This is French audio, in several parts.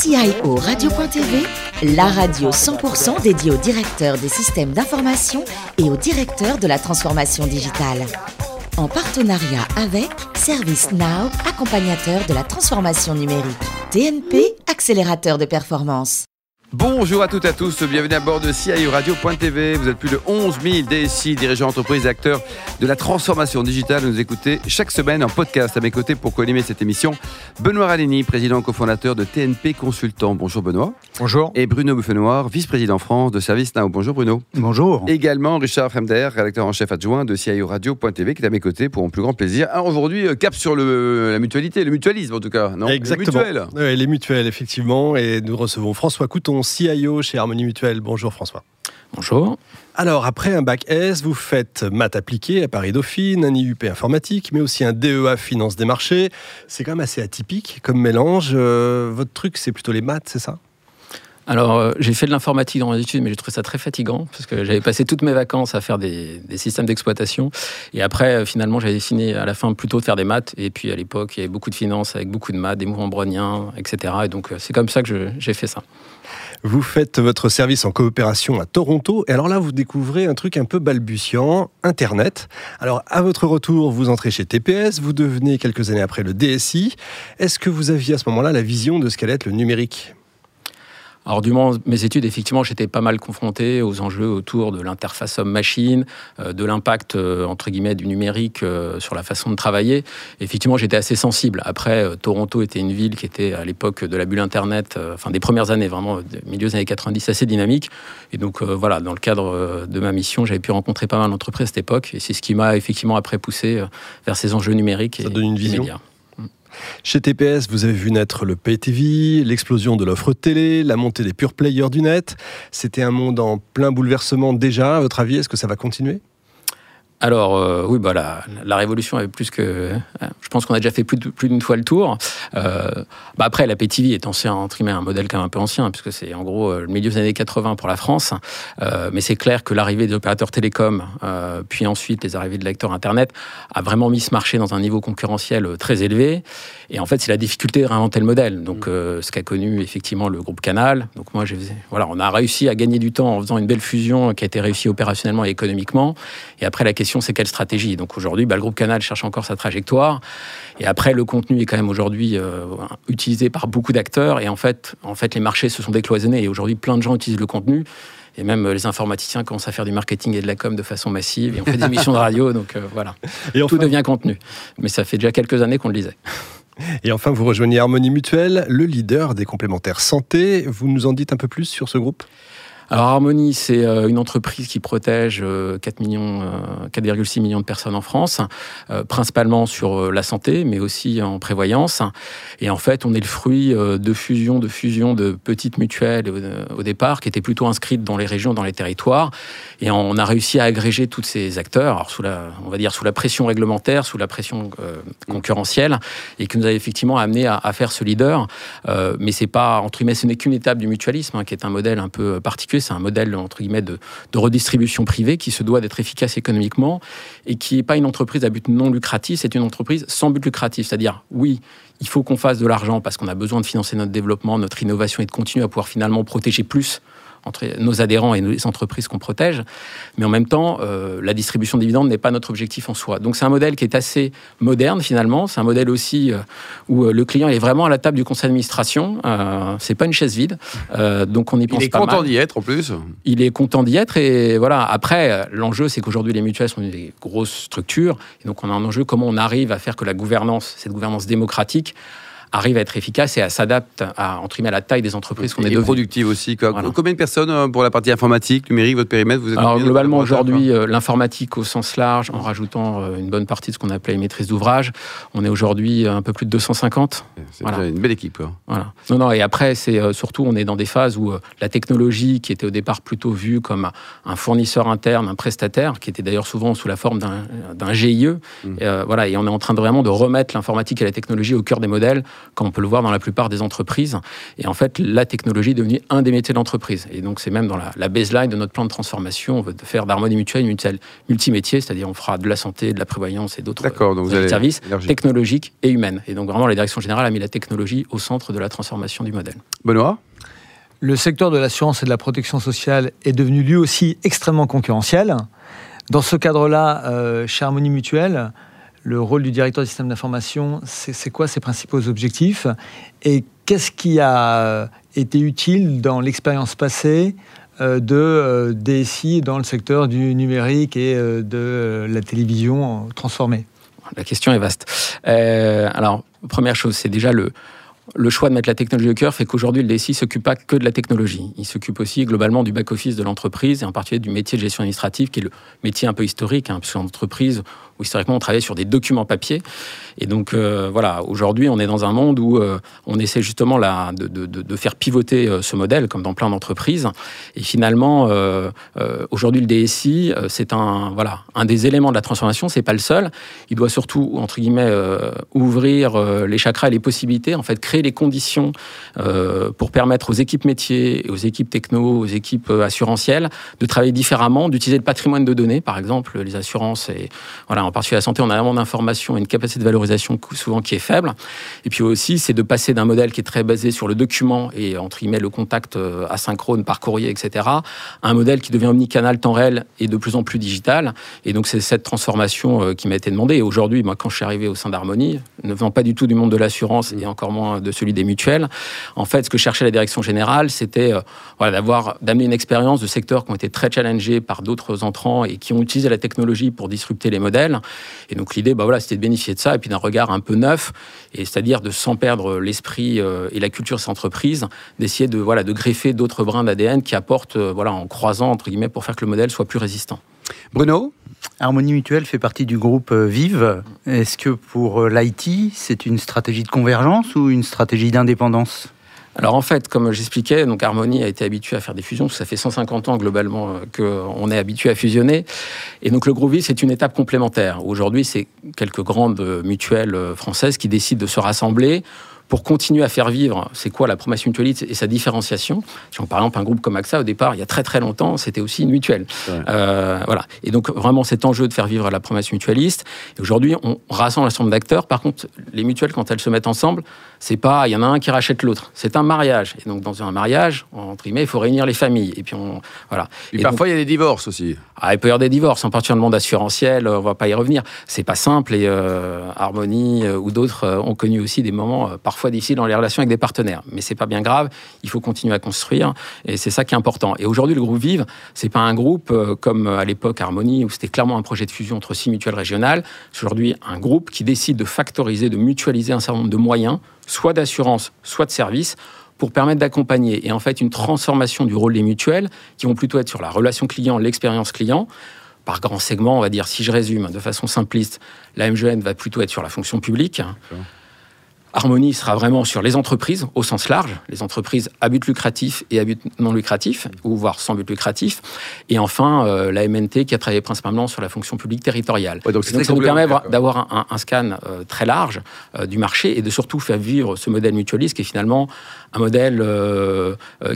CIO Radio.tv, la radio 100% dédiée aux directeurs des systèmes d'information et aux directeurs de la transformation digitale. En partenariat avec ServiceNow, accompagnateur de la transformation numérique. TNP, accélérateur de performance. Bonjour à toutes et à tous, bienvenue à bord de CIO Radio.tv. Vous êtes plus de 11 000 DSI, dirigeants d'entreprise et acteurs de la transformation digitale. Vous nous écoutez chaque semaine en podcast à mes côtés pour co-animer cette émission. Benoît Ralini, président cofondateur de TNP Consultant. Bonjour Benoît. Bonjour. Et Bruno Buffenoir, vice-président France de Service Now. Bonjour Bruno. Bonjour. Également Richard Fremder, rédacteur en chef adjoint de CIO Radio.tv qui est à mes côtés pour mon plus grand plaisir. Alors aujourd'hui, euh, cap sur le, la mutualité, le mutualisme en tout cas, non? Exactement. Les mutuelles. Ouais, les mutuelles, effectivement. Et nous recevons François Couton, CIO chez Harmonie Mutuelle. Bonjour François. Bonjour. Alors, après un bac S, vous faites maths appliquées à Paris Dauphine, un IUP informatique, mais aussi un DEA finance des marchés. C'est quand même assez atypique comme mélange. Euh, votre truc, c'est plutôt les maths, c'est ça? Alors, euh, j'ai fait de l'informatique dans mes études, mais j'ai trouvé ça très fatigant, parce que j'avais passé toutes mes vacances à faire des, des systèmes d'exploitation. Et après, euh, finalement, j'avais décidé à la fin plutôt de faire des maths. Et puis, à l'époque, il y avait beaucoup de finances avec beaucoup de maths, des mouvements browniens, etc. Et donc, euh, c'est comme ça que j'ai fait ça. Vous faites votre service en coopération à Toronto. Et alors là, vous découvrez un truc un peu balbutiant, Internet. Alors, à votre retour, vous entrez chez TPS, vous devenez quelques années après le DSI. Est-ce que vous aviez à ce moment-là la vision de ce qu'allait être le numérique? Alors, durant mes études, effectivement, j'étais pas mal confronté aux enjeux autour de l'interface homme-machine, euh, de l'impact, euh, entre guillemets, du numérique euh, sur la façon de travailler. Effectivement, j'étais assez sensible. Après, Toronto était une ville qui était, à l'époque de la bulle Internet, enfin, des premières années, vraiment, milieu des années 90, assez dynamique. Et donc, voilà, dans le cadre de ma mission, j'avais pu rencontrer pas mal d'entreprises à cette époque. Et c'est ce qui m'a, effectivement, après poussé vers ces enjeux numériques. Ça et donne une vision. immédiats. Chez TPS, vous avez vu naître le pay-TV, l'explosion de l'offre télé, la montée des pure players du net. C'était un monde en plein bouleversement déjà. À votre avis, est-ce que ça va continuer? Alors, euh, oui, bah, la, la révolution avait plus que. euh, Je pense qu'on a déjà fait plus de- plus d'une fois le tour. Euh, bah, après, la PTV est ancien, entre guillemets, un modèle quand même un peu ancien, puisque c'est en gros euh, le milieu des années 80 pour la France. Euh, mais c'est clair que l'arrivée des opérateurs télécoms, euh, puis ensuite les arrivées de lecteurs Internet, a vraiment mis ce marché dans un niveau concurrentiel euh, très élevé. Et en fait, c'est la difficulté de réinventer le modèle. Donc, euh, ce qu'a connu effectivement le groupe Canal. Donc, moi, j'ai voilà, on a réussi à gagner du temps en faisant une belle fusion qui a été réussie opérationnellement et économiquement. Et après, la question, c'est quelle stratégie? Donc, aujourd'hui, bah, le groupe Canal cherche encore sa trajectoire. Et après, le contenu est quand même aujourd'hui euh, utilisé par beaucoup d'acteurs. Et en fait, en fait, les marchés se sont décloisonnés. Et aujourd'hui, plein de gens utilisent le contenu. Et même euh, les informaticiens commencent à faire du marketing et de la com de façon massive. Et on fait des émissions de radio. Donc, euh, voilà. et enfin, Tout devient contenu. Mais ça fait déjà quelques années qu'on le disait. et enfin, vous rejoignez Harmonie Mutuelle, le leader des complémentaires santé. Vous nous en dites un peu plus sur ce groupe? Alors Harmonie, c'est euh, une entreprise qui protège euh, 4 millions, euh, 4,6 millions de personnes en France, euh, principalement sur euh, la santé, mais aussi en prévoyance. Et en fait, on est le fruit euh, de fusion, de fusion de petites mutuelles euh, au départ, qui étaient plutôt inscrites dans les régions, dans les territoires. Et on a réussi à agréger tous ces acteurs, alors sous la, on va dire sous la pression réglementaire, sous la pression euh, concurrentielle, et qui nous a effectivement amené à, faire ce leader. Euh, mais c'est pas entre guillemets, ce n'est qu'une étape du mutualisme, hein, qui est un modèle un peu particulier. C'est un modèle entre guillemets de, de redistribution privée qui se doit d'être efficace économiquement et qui n'est pas une entreprise à but non lucratif. C'est une entreprise sans but lucratif, c'est-à-dire oui. Il faut qu'on fasse de l'argent parce qu'on a besoin de financer notre développement, notre innovation et de continuer à pouvoir finalement protéger plus entre nos adhérents et les entreprises qu'on protège. Mais en même temps, euh, la distribution de dividendes n'est pas notre objectif en soi. Donc c'est un modèle qui est assez moderne finalement. C'est un modèle aussi euh, où euh, le client est vraiment à la table du conseil d'administration. Euh, c'est pas une chaise vide. Donc on y pense Il est pas content d'y être en plus. Il est content d'y être et voilà. Après, l'enjeu c'est qu'aujourd'hui les mutuelles sont des grosses structures et donc on a un enjeu comment on arrive à faire que la gouvernance, cette gouvernance démocratique, arrive à être efficace et à s'adapter à entre guillemets à la taille des entreprises qu'on est Et devenues. productive aussi. quoi. Voilà. Combien de personnes euh, pour la partie informatique, numérique, votre périmètre vous êtes Alors globalement aujourd'hui, euh, l'informatique au sens large, en rajoutant euh, une bonne partie de ce qu'on appelait les maîtrises d'ouvrage, on est aujourd'hui un peu plus de 250. C'est Voilà. une belle équipe. quoi. Voilà. Non, non, et après, c'est surtout, on est dans des phases où la technologie, qui était au départ plutôt vue comme un fournisseur interne, un prestataire, qui était d'ailleurs souvent sous la forme d'un GIE, Mm. euh, voilà, et on est en train de vraiment de remettre l'informatique et la technologie au cœur des modèles comme on peut le voir dans la plupart des entreprises. Et en fait, la technologie est devenue un des métiers d'entreprise. Et donc, c'est même dans la, baseline de notre plan de transformation. On veut faire d'harmonie mutuelle une mutuelle multimétier, c'est-à-dire on fera de la santé, de la prévoyance et d'autres services technologiques et humaines. Et donc, vraiment, la direction générale a mis la technologie au centre de la transformation du modèle. Benoît? Le secteur de l'assurance et de la protection sociale est devenu lui aussi extrêmement concurrentiel. Dans ce cadre-là, euh, chez Harmonie Mutuelle, le rôle du directeur du système d'information, c'est quoi ses principaux objectifs Et qu'est-ce qui a été utile dans l'expérience passée euh, de euh, DSI dans le secteur du numérique et de la télévision transformée? La question est vaste. alors, première chose, c'est déjà le, le choix de mettre la technologie au cœur fait qu'aujourd'hui, le DSI s'occupe pas que de la technologie. Il s'occupe aussi globalement du back-office de l'entreprise et en particulier du métier de gestion administrative, qui est le métier un peu historique, hein, puisque l'entreprise, où historiquement on travaillait sur des documents papier. Et donc euh, voilà, aujourd'hui on est dans un monde où euh, on essaie justement là, de, de, de, faire pivoter euh, ce modèle, comme dans plein d'entreprises. Et finalement, aujourd'hui le DSI, c'est un, voilà, un des éléments de la transformation, c'est pas le seul. Il doit surtout, entre guillemets, ouvrir les chakras et les possibilités, en fait, créer les conditions pour permettre aux équipes métiers, aux équipes techno, aux équipes assurantielles de travailler différemment, d'utiliser le patrimoine de données, par exemple, les assurances et voilà, en particulier la santé, on a vraiment d'informations et une capacité de valorisation souvent qui est faible. Et puis aussi, c'est de passer d'un modèle qui est très basé sur le document et entre guillemets le contact euh, asynchrone par courrier, etc., à un modèle qui devient omnicanal, temps réel et de plus en plus digital. Et donc c'est cette transformation euh, qui m'a été demandée. Et aujourd'hui, moi, quand je suis arrivé au sein d'Harmonie, ne venant pas du tout du monde de l'assurance et encore moins de celui des mutuelles, en fait, ce que cherchait la direction générale, c'était euh, d'avoir d'amener une expérience de secteurs qui ont été très challengés par d'autres entrants et qui ont utilisé la technologie pour disrupter les modèles et donc l'idée, bah voilà, c'était de bénéficier de ça et puis d'un regard un peu neuf, et c'est-à-dire de sans perdre l'esprit euh, et la culture de cette entreprise, d'essayer de voilà de greffer d'autres brins d'ADN qui apportent euh, voilà en croisant entre guillemets pour faire que le modèle soit plus résistant. Bruno? Harmonie Mutuelle fait partie du groupe euh, Vive. Est-ce que pour l'IT, c'est une stratégie de convergence ou une stratégie d'indépendance? Alors en fait, comme j'expliquais, donc Harmonie a été habitué à faire des fusions. Ça fait 150 ans globalement euh, qu'on est habitué à fusionner. Et donc le Vie, c'est une étape complémentaire. Aujourd'hui, c'est quelques grandes mutuelles euh, françaises qui décident de se rassembler pour continuer à faire vivre, c'est quoi la promesse mutualiste et sa différenciation? par exemple, un groupe comme AXA, au départ, il y a très très longtemps, c'était aussi une mutuelle. Euh, voilà. Et donc, vraiment, cet enjeu de faire vivre la promesse mutualiste. Et aujourd'hui, on rassemble un certain nombre d'acteurs. Par contre, les mutuelles, quand elles se mettent ensemble, c'est pas, il y en a un qui rachète l'autre. C'est un mariage. Et donc, dans un mariage, entre guillemets, il faut réunir les familles. Et puis, on, voilà. Et, parfois, il y a des divorces aussi. Ah, il peut y avoir des divorces, en particulier dans le monde assurantiel, on va pas y revenir. C'est pas simple et euh, Harmonie euh, ou d'autres euh, ont connu aussi des moments parfois difficiles dans les relations avec des partenaires. Mais c'est pas bien grave, il faut continuer à construire et c'est ça qui est important. Et aujourd'hui, le groupe Vive, c'est pas un groupe comme à l'époque Harmonie où c'était clairement un projet de fusion entre six mutuelles régionales. C'est aujourd'hui un groupe qui décide de factoriser, de mutualiser un certain nombre de moyens, soit d'assurance, soit de services pour permettre d'accompagner et en fait une transformation du rôle des mutuelles qui vont plutôt être sur la relation client, l'expérience client. Par grand segment, on va dire, si je résume de façon simpliste, la MGN va plutôt être sur la fonction publique. Harmonie sera vraiment sur les entreprises au sens large, les entreprises à but lucratif et à but non lucratif, ou voire sans but lucratif. Et enfin, euh, la MNT qui a travaillé principalement sur la fonction publique territoriale. donc, ça nous permet d'avoir un, scan euh, très large euh, du marché et de surtout faire vivre ce modèle mutualiste qui est finalement un modèle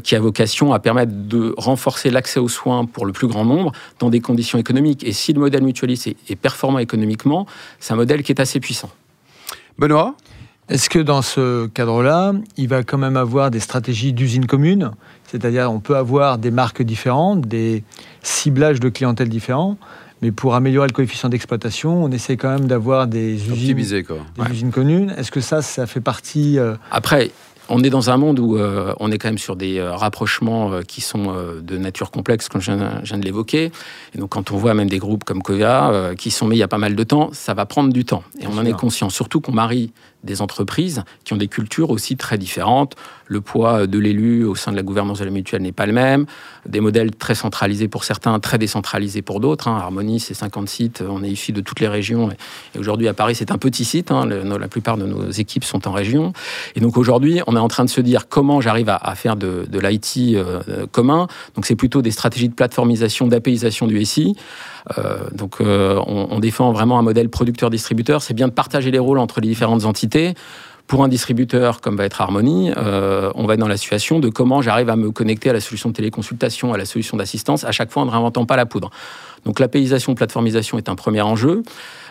qui a vocation à permettre de renforcer l'accès aux soins pour le plus grand nombre dans des conditions économiques. Et si le modèle mutualiste est performant économiquement, c'est un modèle qui est assez puissant. Benoît? Est-ce que dans ce cadre-là, il va quand même avoir des stratégies d'usine commune? C'est-à-dire, on peut avoir des marques différentes, des ciblages de clientèle différents, mais pour améliorer le coefficient d'exploitation, on essaie quand même d'avoir des usines, des usines communes. Est-ce que ça, ça fait partie euh, Après, on est dans un monde où euh, on est quand même sur des euh, rapprochements qui sont de nature complexe, comme je viens, de l'évoquer. Et donc, quand on voit même des groupes comme Covia qui sont mis il y a pas mal de temps, ça va prendre du temps. Et on en est conscient. Surtout qu'on marie des entreprises qui ont des cultures aussi très différentes. Le poids de l'élu au sein de la gouvernance de la mutuelle n'est pas le même. Des modèles très centralisés pour certains, très décentralisés pour d'autres. Hein. Harmonie, c'est 50 sites. On est issu de toutes les régions. Et aujourd'hui, à Paris, c'est un petit site. Hein. la plupart de nos équipes sont en région. Et donc aujourd'hui, on est en train de se dire comment j'arrive à, faire de, l'IT euh, commun. Donc c'est plutôt des stratégies de plateformisation, d'apéisation du SI. Euh, donc on, on défend vraiment un modèle producteur-distributeur. C'est bien de partager les rôles entre les différentes entités Pour un distributeur comme va être Harmony, on va être dans la situation de comment j'arrive à me connecter à la solution de téléconsultation, à la solution d'assistance, à chaque fois en ne réinventant pas la poudre. Donc l'APIsation, plateformisation est un premier enjeu.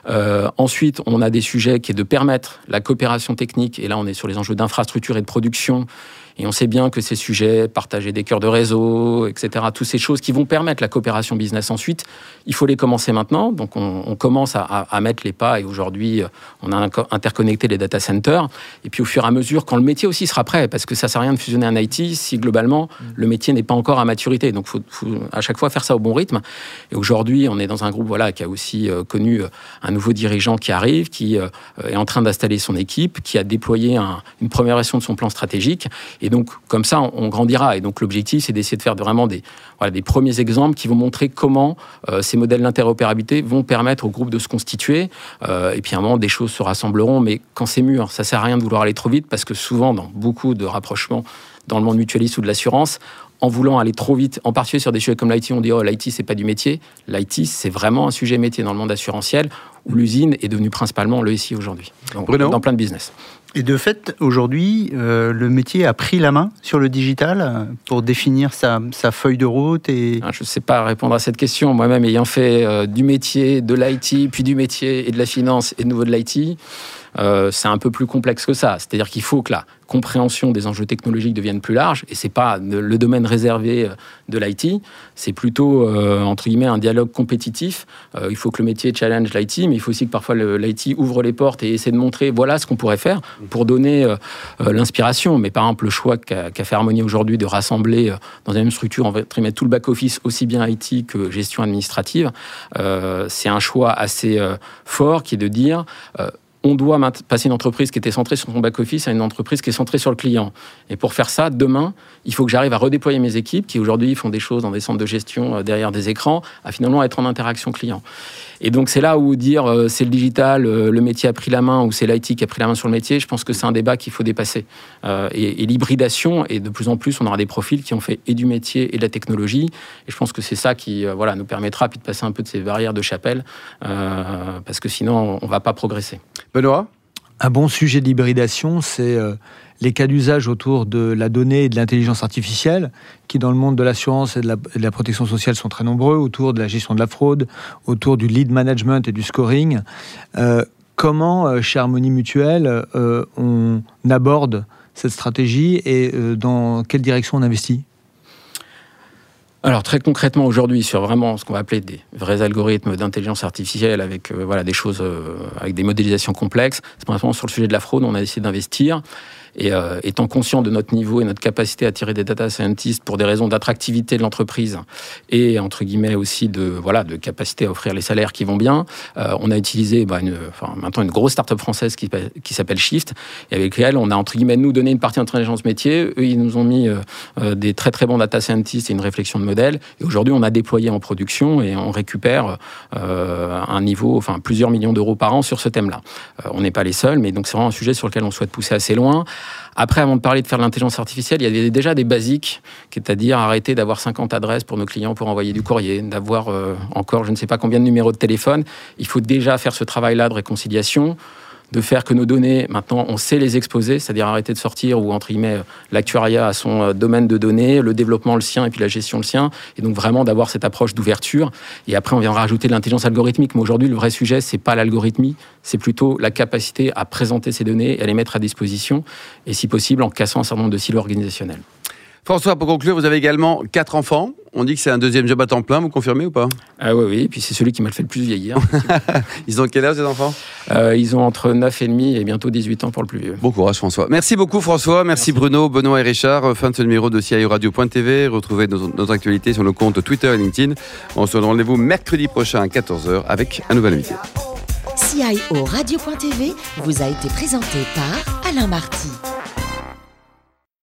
Euh, ensuite, on a des sujets qui est de permettre la coopération technique, et là on est sur les enjeux d'infrastructure et de production, et on sait bien que ces sujets, partager des cœurs de réseau, etc., toutes ces choses qui vont permettre la coopération business ensuite, il faut les commencer maintenant. Donc on, commence à, mettre les pas et aujourd'hui on a interconnecté les data centers. Et puis au fur et à mesure, quand le métier aussi sera prêt, parce que ça ne sert à rien de fusionner un IT si globalement le métier n'est pas encore à maturité. Donc il faut, à chaque fois faire ça au bon rythme. Et aujourd'hui, on est dans un groupe voilà, qui a aussi euh, connu euh, un nouveau dirigeant qui arrive, qui euh, est en train d'installer son équipe, qui a déployé une première version de son plan stratégique. Et donc, comme ça, on, grandira. Et donc, l'objectif, c'est d'essayer de faire vraiment des, voilà, des premiers exemples qui vont montrer comment euh, ces modèles d'interopérabilité vont permettre au groupe de se constituer. Euh, et puis, à un moment, des choses se rassembleront. Mais quand c'est mûr, ça sert à rien de vouloir aller trop vite parce que souvent, dans beaucoup de rapprochements dans le monde mutualiste ou de l'assurance, en voulant aller trop vite, en particulier sur des sujets comme l'IT, on dit oh l'IT c'est pas du métier. L'IT c'est vraiment un sujet métier dans le monde assurantiel où l'usine est devenue principalement le SI aujourd'hui. Dans plein de business. Et de fait, aujourd'hui, euh, le métier a pris la main sur le digital pour définir sa, feuille de route et... Ah, je ne sais pas répondre à cette question. Moi-même, ayant fait euh, du métier, de l'IT, puis du métier et de la finance et de nouveau de l'IT, euh, c'est un peu plus complexe que ça. C'est-à-dire qu'il faut que la compréhension des enjeux technologiques devienne plus large, et c'est pas le domaine réservé euh, de l'IT, c'est plutôt euh, entre guillemets un dialogue compétitif. il faut que le métier challenge l'IT, mais il faut aussi que parfois l'IT ouvre les portes et essaie de montrer voilà ce qu'on pourrait faire pour donner l'inspiration. Mais par exemple, le choix qu'a fait Harmonie aujourd'hui de rassembler dans une même structure en mettre tout le back office aussi bien IT que gestion administrative, c'est un choix assez fort qui est de dire on doit passer une entreprise qui était centrée sur son back-office à une entreprise qui est centrée sur le client. Et pour faire ça, demain, il faut que j'arrive à redéployer mes équipes qui aujourd'hui font des choses dans des centres de gestion euh, derrière des écrans, à finalement être en interaction client. Et donc c'est là où dire euh, c'est le digital, euh, le métier a pris la main ou c'est l'IT qui a pris la main sur le métier, je pense que c'est un débat qu'il faut dépasser. et, l'hybridation, et de plus en plus, on aura des profils qui ont fait et du métier et de la technologie. Et je pense que c'est ça qui voilà, nous permettra puis de passer un peu de ces barrières de chapelle, parce que sinon on ne va pas progresser. Benoît Un bon sujet d'hybridation, c'est euh, les cas d'usage autour de la donnée et de l'intelligence artificielle, qui dans le monde de l'assurance et, de la protection sociale sont très nombreux, autour de la gestion de la fraude, autour du lead management et du scoring. Euh, comment, euh, chez Harmonie Mutuelle, on aborde cette stratégie et dans quelle direction on investit? Alors très concrètement aujourd'hui sur vraiment ce qu'on va appeler des vrais algorithmes d'intelligence artificielle avec euh, voilà des choses euh, avec des modélisations complexes, c'est principalement sur le sujet de la fraude, on a essayé d'investir et euh, étant conscient de notre niveau et notre capacité à tirer des data scientists pour des raisons d'attractivité de l'entreprise et entre guillemets aussi de voilà de capacité à offrir les salaires qui vont bien, euh, on a utilisé bah, une, enfin, maintenant une grosse start-up française qui, qui s'appelle Shift et avec laquelle on a entre guillemets nous donné une partie d'intelligence métier. Eux ils nous ont mis euh, des très très bons data scientists et une réflexion de modèle. Et aujourd'hui on a déployé en production et on récupère un niveau, enfin plusieurs millions d'euros par an sur ce thème-là. on n'est pas les seuls, mais donc c'est vraiment un sujet sur lequel on souhaite pousser assez loin. Après, avant de parler de faire de l'intelligence artificielle, il y avait déjà des basiques, c'est-à-dire arrêter d'avoir 50 adresses pour nos clients pour envoyer du courrier, d'avoir euh, encore je ne sais pas combien de numéros de téléphone. Il faut déjà faire ce travail-là de réconciliation de faire que nos données, maintenant, on sait les exposer, c'est-à-dire arrêter de sortir ou, entre guillemets, l'actuariat à son euh, domaine de données, le développement le sien et puis la gestion le sien, et donc vraiment d'avoir cette approche d'ouverture. Et après, on viendra rajouter l'intelligence algorithmique. Mais aujourd'hui, le vrai sujet, c'est pas l'algorithmie, c'est plutôt la capacité à présenter ces données et à les mettre à disposition, et si possible, en cassant un certain nombre de silos organisationnels. François, pour conclure, vous avez également quatre enfants. On dit que c'est un deuxième job à temps plein, vous confirmez ou pas Ah oui, oui, et puis c'est celui qui m'a fait le plus vieillir. ils ont quel âge ces enfants euh, Ils ont entre 9 et demi et bientôt 18 ans pour le plus vieux. Bon courage François. Merci beaucoup François, merci, Bruno, Benoît et Richard. Fin de ce numéro de CIO Radio.tv. Retrouvez notre actualité sur nos comptes Twitter et LinkedIn. On se donne rendez-vous mercredi prochain à 14h avec un nouvel invité. CIO Radio.tv vous a été présenté par Alain Marty.